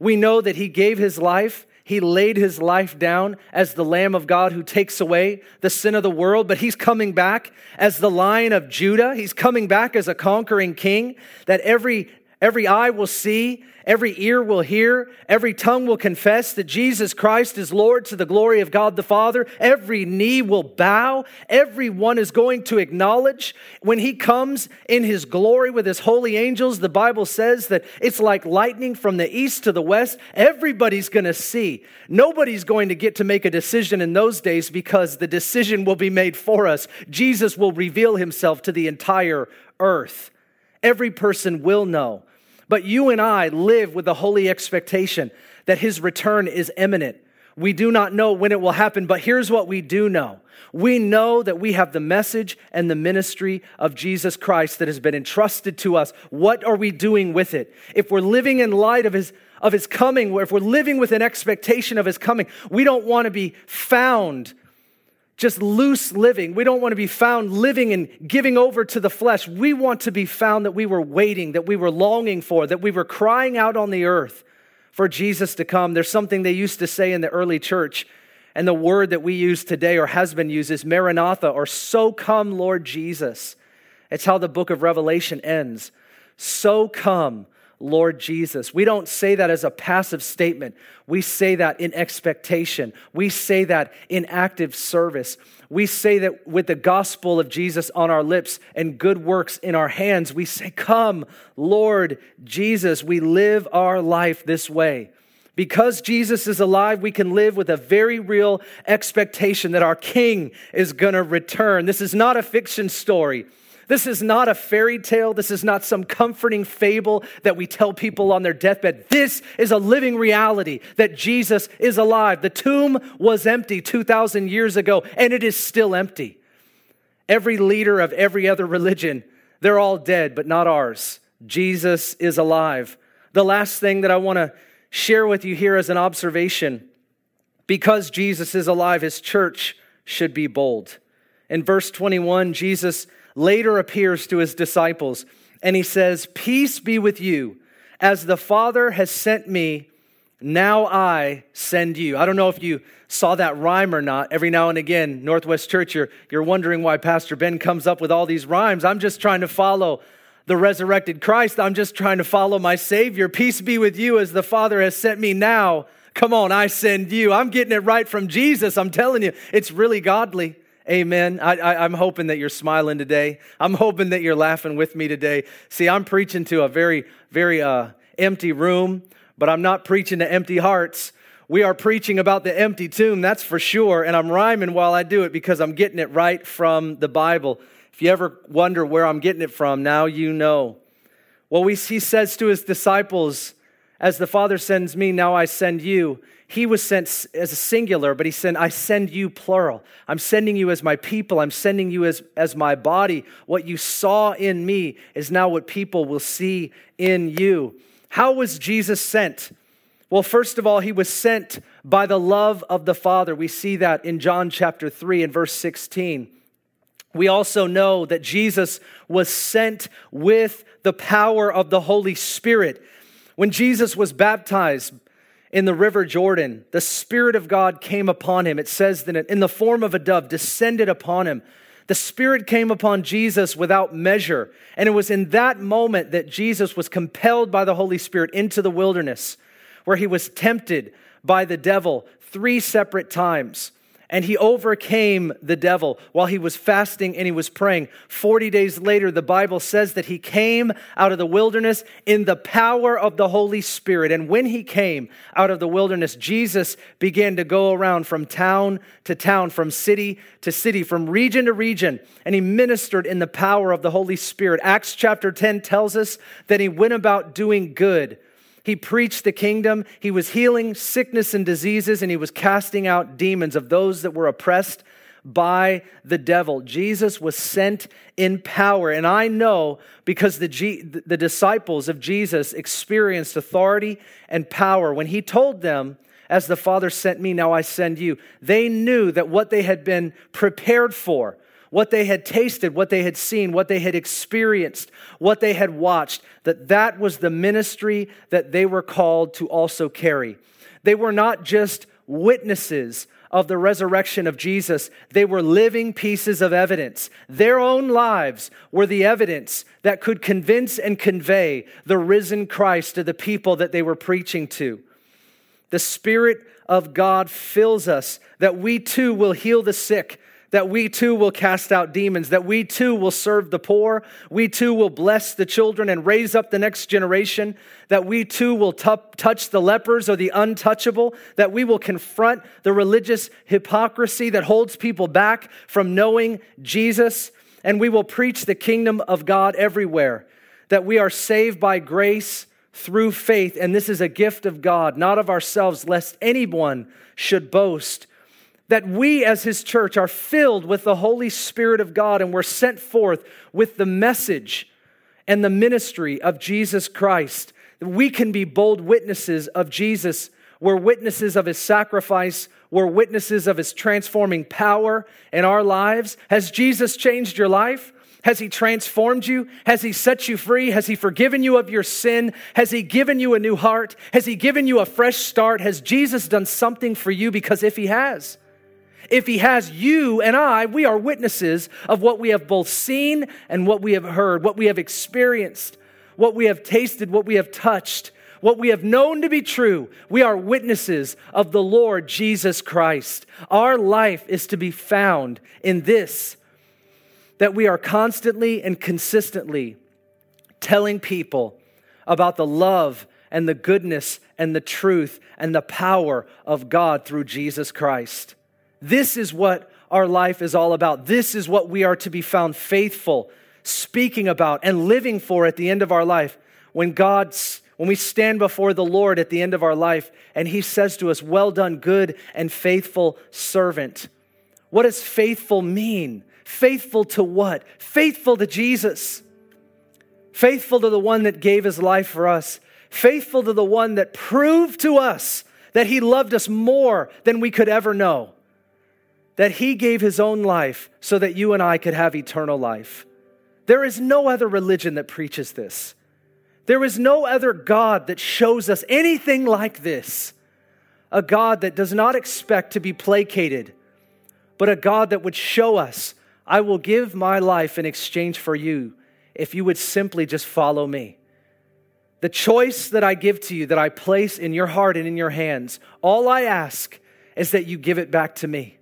We know that he gave his life. He laid his life down as the Lamb of God who takes away the sin of the world, but he's coming back as the Lion of Judah. He's coming back as a conquering king that every, every eye will see Every ear will hear, every tongue will confess that Jesus Christ is Lord to the glory of God the Father. Every knee will bow. Everyone is going to acknowledge when he comes in his glory with his holy angels. The Bible says that it's like lightning from the east to the west. Everybody's going to see. Nobody's going to get to make a decision in those days because the decision will be made for us. Jesus will reveal himself to the entire earth. Every person will know. But you and I live with the holy expectation that his return is imminent. We do not know when it will happen, but here's what we do know. We know that we have the message and the ministry of Jesus Christ that has been entrusted to us. What are we doing with it? If we're living in light of his, of his coming, if we're living with an expectation of his coming, we don't want to be found just loose living. We don't want to be found living and giving over to the flesh. We want to be found that we were waiting, that we were longing for, that we were crying out on the earth for Jesus to come. There's something they used to say in the early church, And the word that we use today or has been used is Maranatha or so come, Lord Jesus. It's how the book of Revelation ends. So come, Lord Jesus. We don't say that as a passive statement. We say that in expectation. We say that in active service. We say that with the gospel of Jesus on our lips and good works in our hands, we say, Come, Lord Jesus. We live our life this way. Because Jesus is alive, we can live with a very real expectation that our King is going to return. This is not a fiction story. This is not a fairy tale. This is not some comforting fable that we tell people on their deathbed. This is a living reality that Jesus is alive. The tomb was empty 2,000 years ago, and it is still empty. Every leader of every other religion, they're all dead, but not ours. Jesus is alive. The last thing that I want to share with you here as an observation because Jesus is alive, his church should be bold. In verse 21, Jesus later appears to his disciples and he says, Peace be with you. As the Father has sent me, now I send you. I don't know if you saw that rhyme or not. Every now and again, Northwest Church, you're, you're wondering why Pastor Ben comes up with all these rhymes. I'm just trying to follow the resurrected Christ. I'm just trying to follow my Savior. Peace be with you as the Father has sent me now. Come on, I send you. I'm getting it right from Jesus. I'm telling you, it's really godly. Amen. I, am hoping that you're smiling today. I'm hoping that you're laughing with me today. See, I'm preaching to a very, very uh, empty room, but I'm not preaching to empty hearts. We are preaching about the empty tomb, that's for sure. And I'm rhyming while I do it because I'm getting it right from the Bible. If you ever wonder where I'm getting it from, now you know. Well, we, he says to his disciples, As the Father sends me, now I send you he was sent as a singular, but he said, I send you plural. I'm sending you as my people. I'm sending you as, as my body. What you saw in me is now what people will see in you. How was Jesus sent? Well, first of all, he was sent by the love of the Father. We see that in John chapter 3 and verse 16. We also know that Jesus was sent with the power of the Holy Spirit. When Jesus was baptized, in the river Jordan, the Spirit of God came upon him. It says that in the form of a dove descended upon him. The Spirit came upon Jesus without measure. And it was in that moment that Jesus was compelled by the Holy Spirit into the wilderness, where he was tempted by the devil three separate times and he overcame the devil while he was fasting and he was praying. 40 days later, the Bible says that he came out of the wilderness in the power of the Holy Spirit. And when he came out of the wilderness, Jesus began to go around from town to town, from city to city, from region to region, and he ministered in the power of the Holy Spirit. Acts chapter 10 tells us that he went about doing good he preached the kingdom. He was healing sickness and diseases, and he was casting out demons of those that were oppressed by the devil. Jesus was sent in power. And I know because the, G, the disciples of Jesus experienced authority and power when he told them, As the Father sent me, now I send you. They knew that what they had been prepared for, what they had tasted, what they had seen, what they had experienced, what they had watched, that that was the ministry that they were called to also carry. They were not just witnesses of the resurrection of Jesus, they were living pieces of evidence. Their own lives were the evidence that could convince and convey the risen Christ to the people that they were preaching to. The Spirit of God fills us that we too will heal the sick, that we too will cast out demons, that we too will serve the poor, we too will bless the children and raise up the next generation, that we too will t- touch the lepers or the untouchable, that we will confront the religious hypocrisy that holds people back from knowing Jesus, and we will preach the kingdom of God everywhere, that we are saved by grace through faith, and this is a gift of God, not of ourselves, lest anyone should boast that we as his church are filled with the Holy Spirit of God and we're sent forth with the message and the ministry of Jesus Christ. We can be bold witnesses of Jesus. We're witnesses of his sacrifice. We're witnesses of his transforming power in our lives. Has Jesus changed your life? Has He transformed you? Has He set you free? Has He forgiven you of your sin? Has He given you a new heart? Has He given you a fresh start? Has Jesus done something for you? Because if He has, if He has, you and I, we are witnesses of what we have both seen and what we have heard, what we have experienced, what we have tasted, what we have touched, what we have known to be true. We are witnesses of the Lord Jesus Christ. Our life is to be found in this that we are constantly and consistently telling people about the love and the goodness and the truth and the power of God through Jesus Christ. This is what our life is all about. This is what we are to be found faithful, speaking about, and living for at the end of our life. When God's when we stand before the Lord at the end of our life and He says to us, Well done, good and faithful servant. What does faithful mean? Faithful to what? Faithful to Jesus. Faithful to the one that gave his life for us. Faithful to the one that proved to us that he loved us more than we could ever know. That he gave his own life so that you and I could have eternal life. There is no other religion that preaches this. There is no other God that shows us anything like this. A God that does not expect to be placated, but a God that would show us I will give my life in exchange for you if you would simply just follow me. The choice that I give to you, that I place in your heart and in your hands, all I ask is that you give it back to me.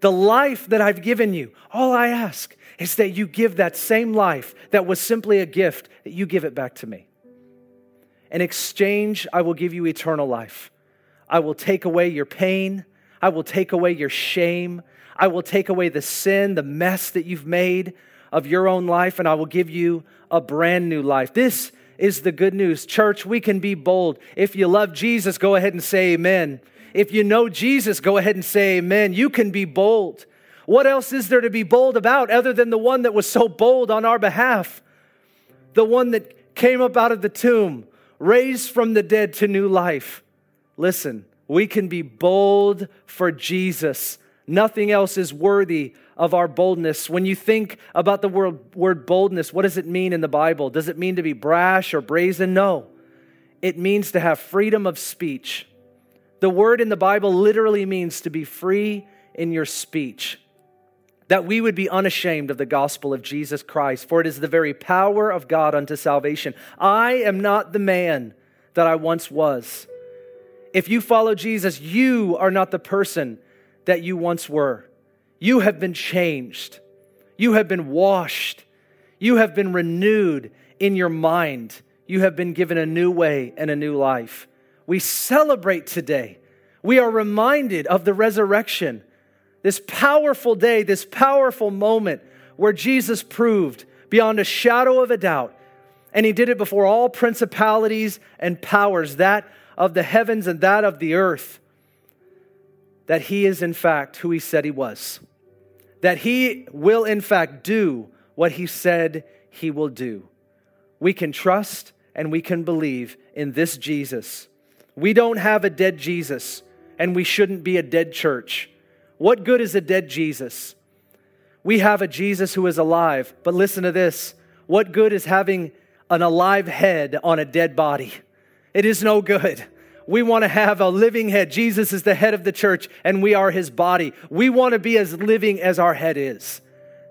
The life that I've given you, all I ask is that you give that same life that was simply a gift, that you give it back to me. In exchange, I will give you eternal life. I will take away your pain. I will take away your shame. I will take away the sin, the mess that you've made of your own life, and I will give you a brand new life. This is the good news. Church, we can be bold. If you love Jesus, go ahead and say amen. If you know Jesus, go ahead and say amen. You can be bold. What else is there to be bold about other than the one that was so bold on our behalf? The one that came up out of the tomb, raised from the dead to new life. Listen, we can be bold for Jesus Nothing else is worthy of our boldness. When you think about the word, word boldness, what does it mean in the Bible? Does it mean to be brash or brazen? No. It means to have freedom of speech. The word in the Bible literally means to be free in your speech. That we would be unashamed of the gospel of Jesus Christ, for it is the very power of God unto salvation. I am not the man that I once was. If you follow Jesus, you are not the person that you once were. You have been changed. You have been washed. You have been renewed in your mind. You have been given a new way and a new life. We celebrate today. We are reminded of the resurrection, this powerful day, this powerful moment where Jesus proved beyond a shadow of a doubt, and he did it before all principalities and powers, that of the heavens and that of the earth that he is, in fact, who he said he was, that he will, in fact, do what he said he will do. We can trust and we can believe in this Jesus. We don't have a dead Jesus, and we shouldn't be a dead church. What good is a dead Jesus? We have a Jesus who is alive, but listen to this. What good is having an alive head on a dead body? It is no good. We want to have a living head. Jesus is the head of the church, and we are his body. We want to be as living as our head is.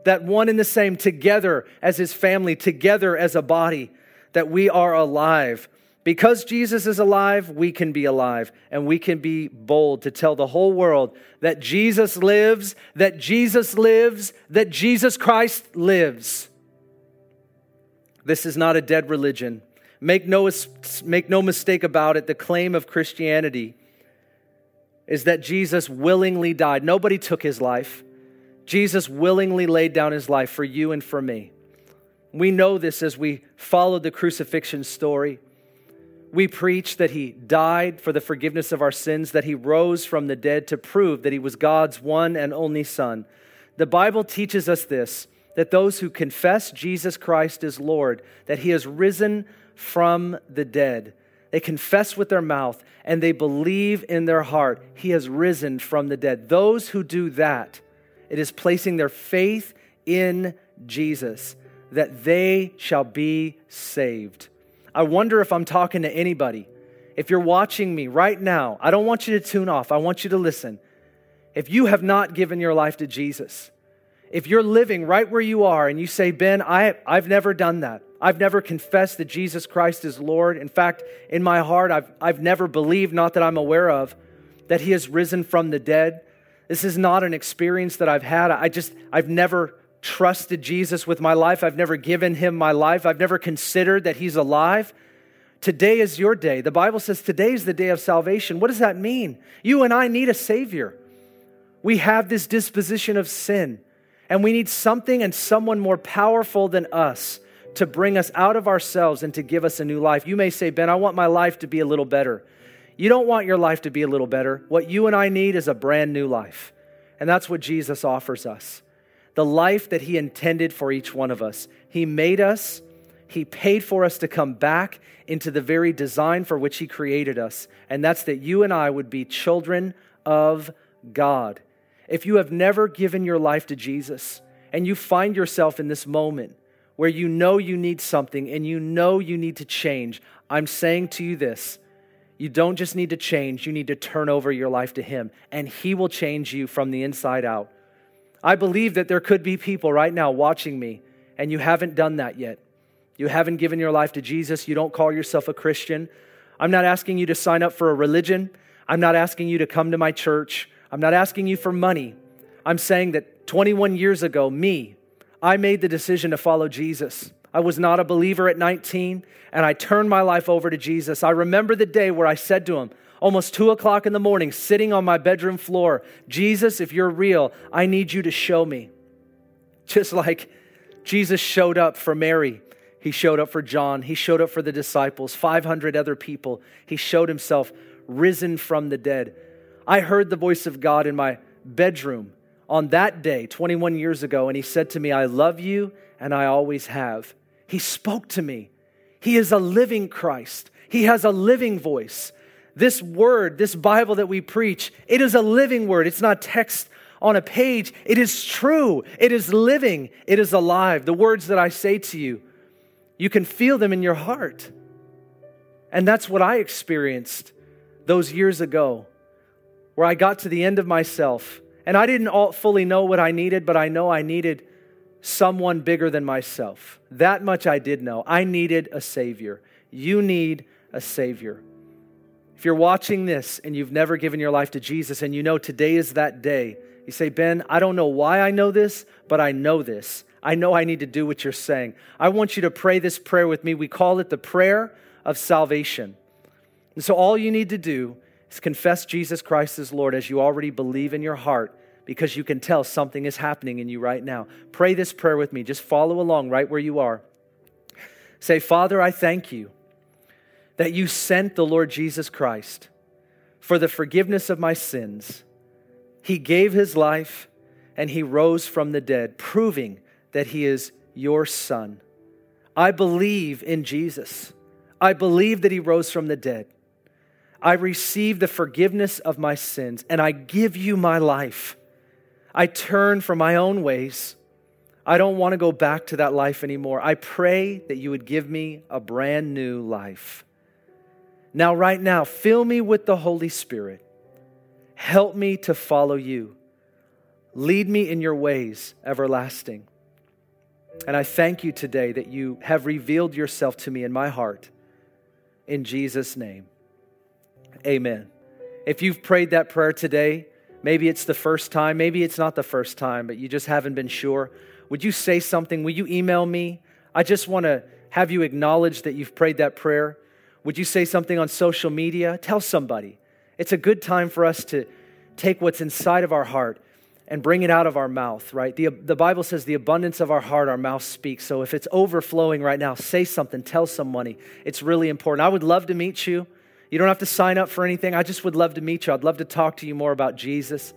That one and the same, together as his family, together as a body, that we are alive. Because Jesus is alive, we can be alive and we can be bold to tell the whole world that Jesus lives, that Jesus lives, that Jesus Christ lives. This is not a dead religion. Make no, make no mistake about it, the claim of Christianity is that Jesus willingly died. Nobody took his life. Jesus willingly laid down his life for you and for me. We know this as we followed the crucifixion story. We preach that he died for the forgiveness of our sins, that he rose from the dead to prove that he was God's one and only Son. The Bible teaches us this that those who confess Jesus Christ as Lord, that he has risen from the dead. They confess with their mouth and they believe in their heart he has risen from the dead. Those who do that, it is placing their faith in Jesus. that they shall be saved. I wonder if I'm talking to anybody. If you're watching me right now, I don't want you to tune off. I want you to listen. If you have not given your life to Jesus, if you're living right where you are and you say, Ben, I, I've never done that. I've never confessed that Jesus Christ is Lord. In fact, in my heart, I've, I've never believed, not that I'm aware of, that He has risen from the dead. This is not an experience that I've had. I just, I've never trusted Jesus with my life. I've never given Him my life. I've never considered that He's alive. Today is your day. The Bible says today is the day of salvation. What does that mean? You and I need a Savior. We have this disposition of sin. And we need something and someone more powerful than us to bring us out of ourselves and to give us a new life. You may say, Ben, I want my life to be a little better. You don't want your life to be a little better. What you and I need is a brand new life. And that's what Jesus offers us the life that He intended for each one of us. He made us, He paid for us to come back into the very design for which He created us. And that's that you and I would be children of God. If you have never given your life to Jesus and you find yourself in this moment where you know you need something and you know you need to change, I'm saying to you this. You don't just need to change, you need to turn over your life to Him, and He will change you from the inside out. I believe that there could be people right now watching me, and you haven't done that yet. You haven't given your life to Jesus. You don't call yourself a Christian. I'm not asking you to sign up for a religion. I'm not asking you to come to my church. I'm not asking you for money. I'm saying that 21 years ago, me, I made the decision to follow Jesus. I was not a believer at 19, and I turned my life over to Jesus. I remember the day where I said to him, almost two o'clock in the morning, sitting on my bedroom floor, Jesus, if you're real, I need you to show me. Just like Jesus showed up for Mary, he showed up for John, he showed up for the disciples, 500 other people. He showed himself risen from the dead. I heard the voice of God in my bedroom on that day, 21 years ago, and He said to me, I love you and I always have. He spoke to me. He is a living Christ, He has a living voice. This word, this Bible that we preach, it is a living word. It's not text on a page. It is true. It is living. It is alive. The words that I say to you, you can feel them in your heart. And that's what I experienced those years ago where I got to the end of myself and I didn't fully know what I needed, but I know I needed someone bigger than myself. That much I did know. I needed a Savior. You need a Savior. If you're watching this and you've never given your life to Jesus and you know today is that day, you say, Ben, I don't know why I know this, but I know this. I know I need to do what you're saying. I want you to pray this prayer with me. We call it the prayer of salvation. And so all you need to do is confess Jesus Christ as Lord as you already believe in your heart because you can tell something is happening in you right now. Pray this prayer with me. Just follow along right where you are. Say, Father, I thank you that you sent the Lord Jesus Christ for the forgiveness of my sins. He gave his life and he rose from the dead, proving that he is your son. I believe in Jesus. I believe that he rose from the dead. I receive the forgiveness of my sins, and I give you my life. I turn from my own ways. I don't want to go back to that life anymore. I pray that you would give me a brand new life. Now, right now, fill me with the Holy Spirit. Help me to follow you. Lead me in your ways everlasting. And I thank you today that you have revealed yourself to me in my heart. In Jesus' name. Amen. If you've prayed that prayer today, maybe it's the first time, maybe it's not the first time, but you just haven't been sure. Would you say something? Will you email me? I just want to have you acknowledge that you've prayed that prayer. Would you say something on social media? Tell somebody. It's a good time for us to take what's inside of our heart and bring it out of our mouth, right? The, the Bible says the abundance of our heart, our mouth speaks. So if it's overflowing right now, say something, tell somebody. It's really important. I would love to meet you. You don't have to sign up for anything. I just would love to meet you. I'd love to talk to you more about Jesus.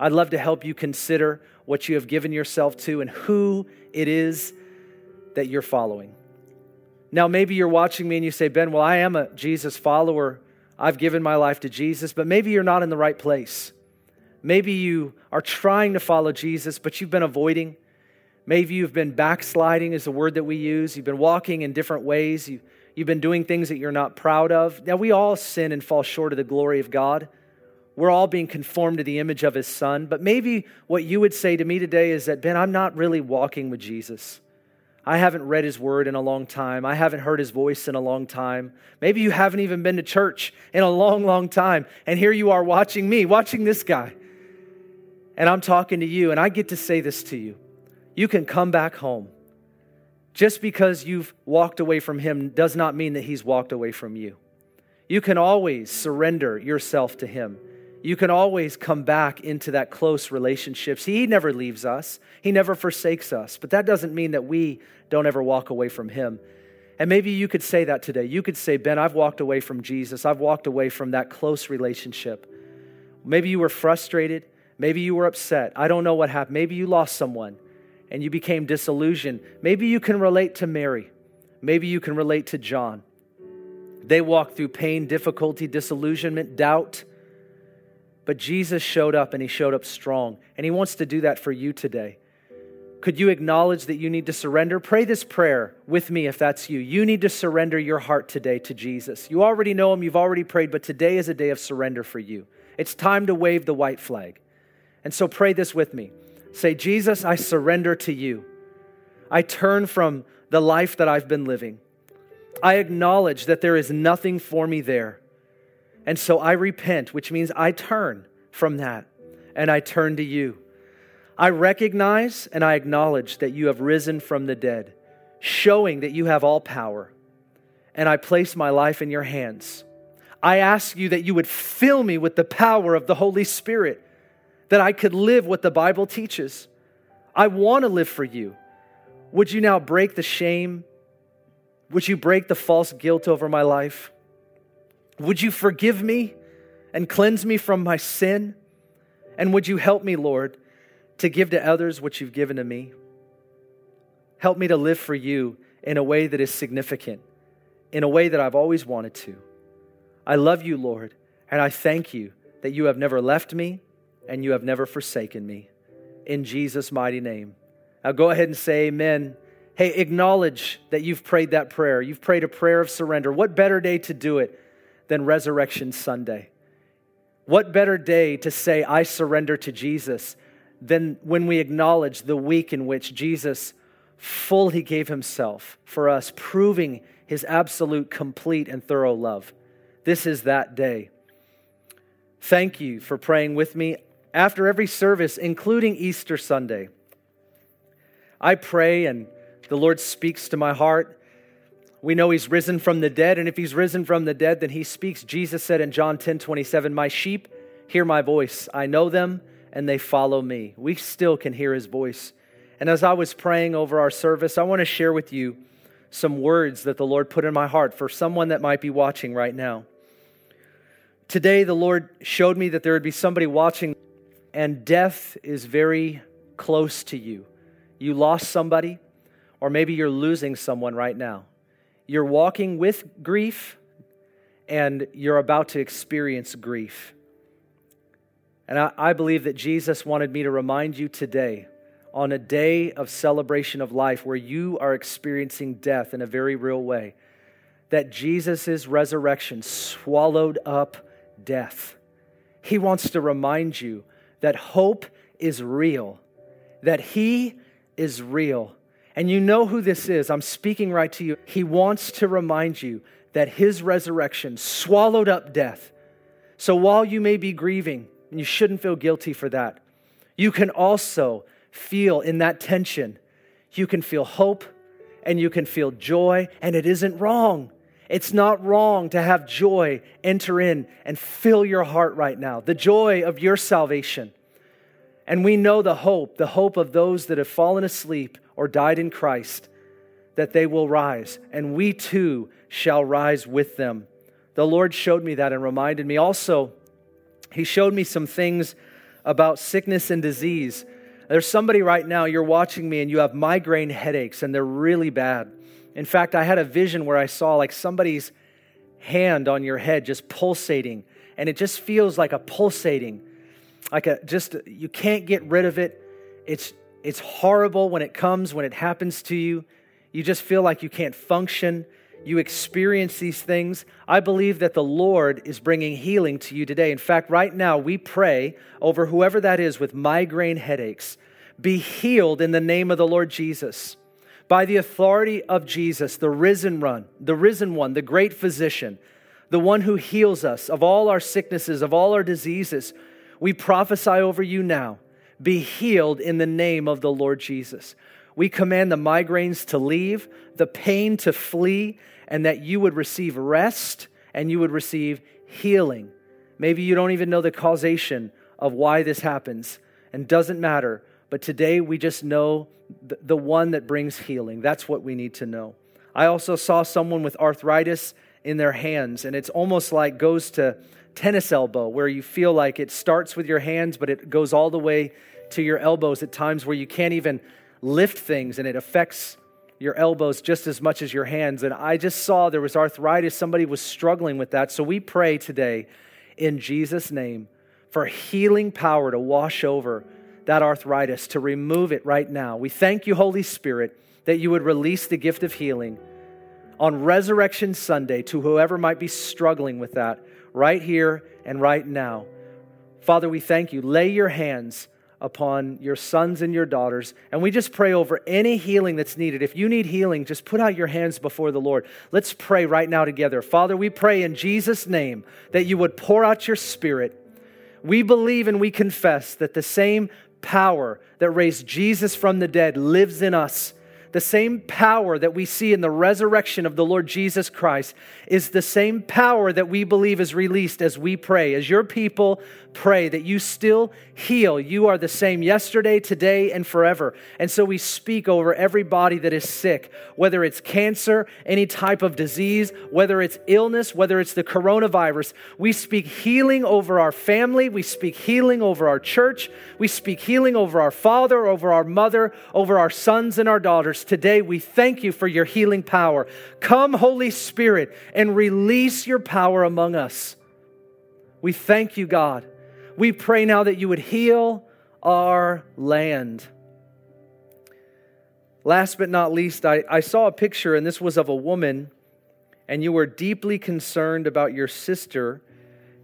I'd love to help you consider what you have given yourself to and who it is that you're following. Now, maybe you're watching me and you say, Ben, well, I am a Jesus follower. I've given my life to Jesus, but maybe you're not in the right place. Maybe you are trying to follow Jesus, but you've been avoiding. Maybe you've been backsliding, is the word that we use. You've been walking in different ways. You, you've been doing things that you're not proud of. Now, we all sin and fall short of the glory of God. We're all being conformed to the image of his son. But maybe what you would say to me today is that, Ben, I'm not really walking with Jesus. I haven't read his word in a long time. I haven't heard his voice in a long time. Maybe you haven't even been to church in a long, long time. And here you are watching me, watching this guy. And I'm talking to you, and I get to say this to you. You can come back home. Just because you've walked away from him does not mean that he's walked away from you. You can always surrender yourself to him you can always come back into that close relationships. He never leaves us, He never forsakes us. But that doesn't mean that we don't ever walk away from Him. And maybe you could say that today. You could say, Ben, I've walked away from Jesus. I've walked away from that close relationship. Maybe you were frustrated. Maybe you were upset. I don't know what happened. Maybe you lost someone and you became disillusioned. Maybe you can relate to Mary. Maybe you can relate to John. They walked through pain, difficulty, disillusionment, doubt. But Jesus showed up and he showed up strong. And he wants to do that for you today. Could you acknowledge that you need to surrender? Pray this prayer with me if that's you. You need to surrender your heart today to Jesus. You already know him, you've already prayed, but today is a day of surrender for you. It's time to wave the white flag. And so pray this with me. Say, Jesus, I surrender to you. I turn from the life that I've been living. I acknowledge that there is nothing for me there. And so I repent, which means I turn from that and I turn to you. I recognize and I acknowledge that you have risen from the dead, showing that you have all power. And I place my life in your hands. I ask you that you would fill me with the power of the Holy Spirit, that I could live what the Bible teaches. I want to live for you. Would you now break the shame? Would you break the false guilt over my life? Would you forgive me and cleanse me from my sin? And would you help me, Lord, to give to others what you've given to me? Help me to live for you in a way that is significant, in a way that I've always wanted to. I love you, Lord, and I thank you that you have never left me and you have never forsaken me. In Jesus' mighty name. Now go ahead and say amen. Hey, acknowledge that you've prayed that prayer. You've prayed a prayer of surrender. What better day to do it than Resurrection Sunday. What better day to say, I surrender to Jesus, than when we acknowledge the week in which Jesus fully gave himself for us, proving his absolute, complete, and thorough love. This is that day. Thank you for praying with me after every service, including Easter Sunday. I pray and the Lord speaks to my heart we know he's risen from the dead, and if he's risen from the dead, then he speaks. Jesus said in John 10 27, My sheep hear my voice. I know them, and they follow me. We still can hear his voice. And as I was praying over our service, I want to share with you some words that the Lord put in my heart for someone that might be watching right now. Today, the Lord showed me that there would be somebody watching, and death is very close to you. You lost somebody, or maybe you're losing someone right now. You're walking with grief and you're about to experience grief. And I, I, believe that Jesus wanted me to remind you today, on a day of celebration of life where you are experiencing death in a very real way, that Jesus' resurrection swallowed up death. He wants to remind you that hope is real, that He is real, and you know who this is. I'm speaking right to you. He wants to remind you that his resurrection swallowed up death. So while you may be grieving, and you shouldn't feel guilty for that, you can also feel in that tension, you can feel hope and you can feel joy, and it isn't wrong. It's not wrong to have joy enter in and fill your heart right now, the joy of your salvation. And we know the hope, the hope of those that have fallen asleep or died in Christ, that they will rise, and we too shall rise with them. The Lord showed me that and reminded me. Also, He showed me some things about sickness and disease. There's somebody right now, you're watching me, and you have migraine headaches, and they're really bad. In fact, I had a vision where I saw like somebody's hand on your head just pulsating, and it just feels like a pulsating, like a just, you can't get rid of it. It's It's horrible when it comes, when it happens to you. You just feel like you can't function. You experience these things. I believe that the Lord is bringing healing to you today. In fact, right now, we pray over whoever that is with migraine headaches. Be healed in the name of the Lord Jesus. By the authority of Jesus, the risen one, the risen one, the great physician, the one who heals us of all our sicknesses, of all our diseases, we prophesy over you now. Be healed in the name of the Lord Jesus. We command the migraines to leave, the pain to flee, and that you would receive rest and you would receive healing. Maybe you don't even know the causation of why this happens and doesn't matter, but today we just know the one that brings healing. That's what we need to know. I also saw someone with arthritis in their hands, and it's almost like goes to tennis elbow, where you feel like it starts with your hands, but it goes all the way to your elbows at times where you can't even lift things and it affects your elbows just as much as your hands. And I just saw there was arthritis. Somebody was struggling with that. So we pray today in Jesus' name for healing power to wash over that arthritis, to remove it right now. We thank you, Holy Spirit, that you would release the gift of healing on Resurrection Sunday to whoever might be struggling with that right here and right now. Father, we thank you. Lay your hands upon your sons and your daughters. And we just pray over any healing that's needed. If you need healing, just put out your hands before the Lord. Let's pray right now together. Father, we pray in Jesus' name that you would pour out your spirit. We believe and we confess that the same power that raised Jesus from the dead lives in us the same power that we see in the resurrection of the Lord Jesus Christ is the same power that we believe is released as we pray. As your people pray that you still heal. You are the same yesterday, today, and forever. And so we speak over every body that is sick, whether it's cancer, any type of disease, whether it's illness, whether it's the coronavirus. We speak healing over our family. We speak healing over our church. We speak healing over our father, over our mother, over our sons and our daughters. Today, we thank you for your healing power. Come, Holy Spirit, and release your power among us. We thank you, God. We pray now that you would heal our land. Last but not least, I, I saw a picture, and this was of a woman, and you were deeply concerned about your sister.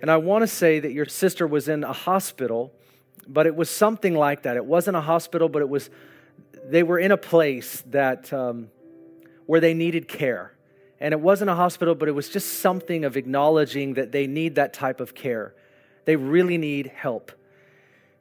And I want to say that your sister was in a hospital, but it was something like that. It wasn't a hospital, but it was, they were in a place that, um, where they needed care. And it wasn't a hospital, but it was just something of acknowledging that they need that type of care. They really need help.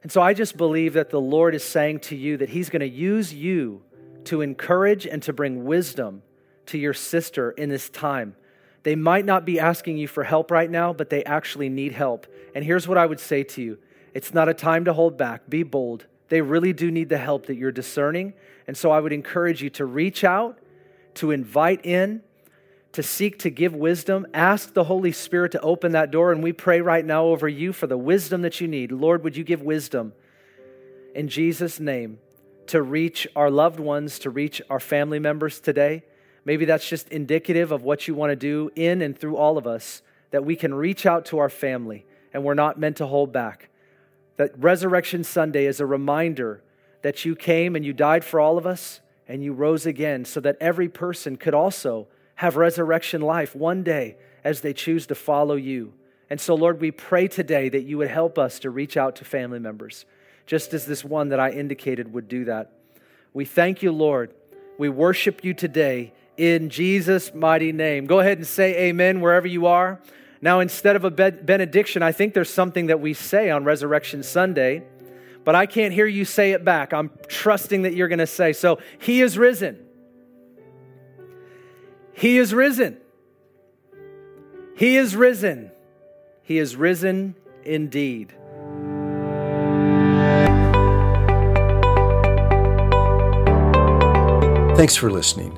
And so I just believe that the Lord is saying to you that He's going to use you to encourage and to bring wisdom to your sister in this time. They might not be asking you for help right now, but they actually need help. And here's what I would say to you it's not a time to hold back. Be bold. They really do need the help that you're discerning. And so I would encourage you to reach out, to invite in, to seek to give wisdom. Ask the Holy Spirit to open that door. And we pray right now over you for the wisdom that you need. Lord, would you give wisdom in Jesus' name to reach our loved ones, to reach our family members today? Maybe that's just indicative of what you want to do in and through all of us, that we can reach out to our family and we're not meant to hold back. That Resurrection Sunday is a reminder that you came and you died for all of us and you rose again so that every person could also have resurrection life one day as they choose to follow you. And so, Lord, we pray today that you would help us to reach out to family members, just as this one that I indicated would do that. We thank you, Lord. We worship you today in Jesus' mighty name. Go ahead and say amen wherever you are. Now, instead of a benediction, I think there's something that we say on Resurrection Sunday, but I can't hear you say it back. I'm trusting that you're going to say, So, He is risen. He is risen. He is risen. He is risen indeed. Thanks for listening.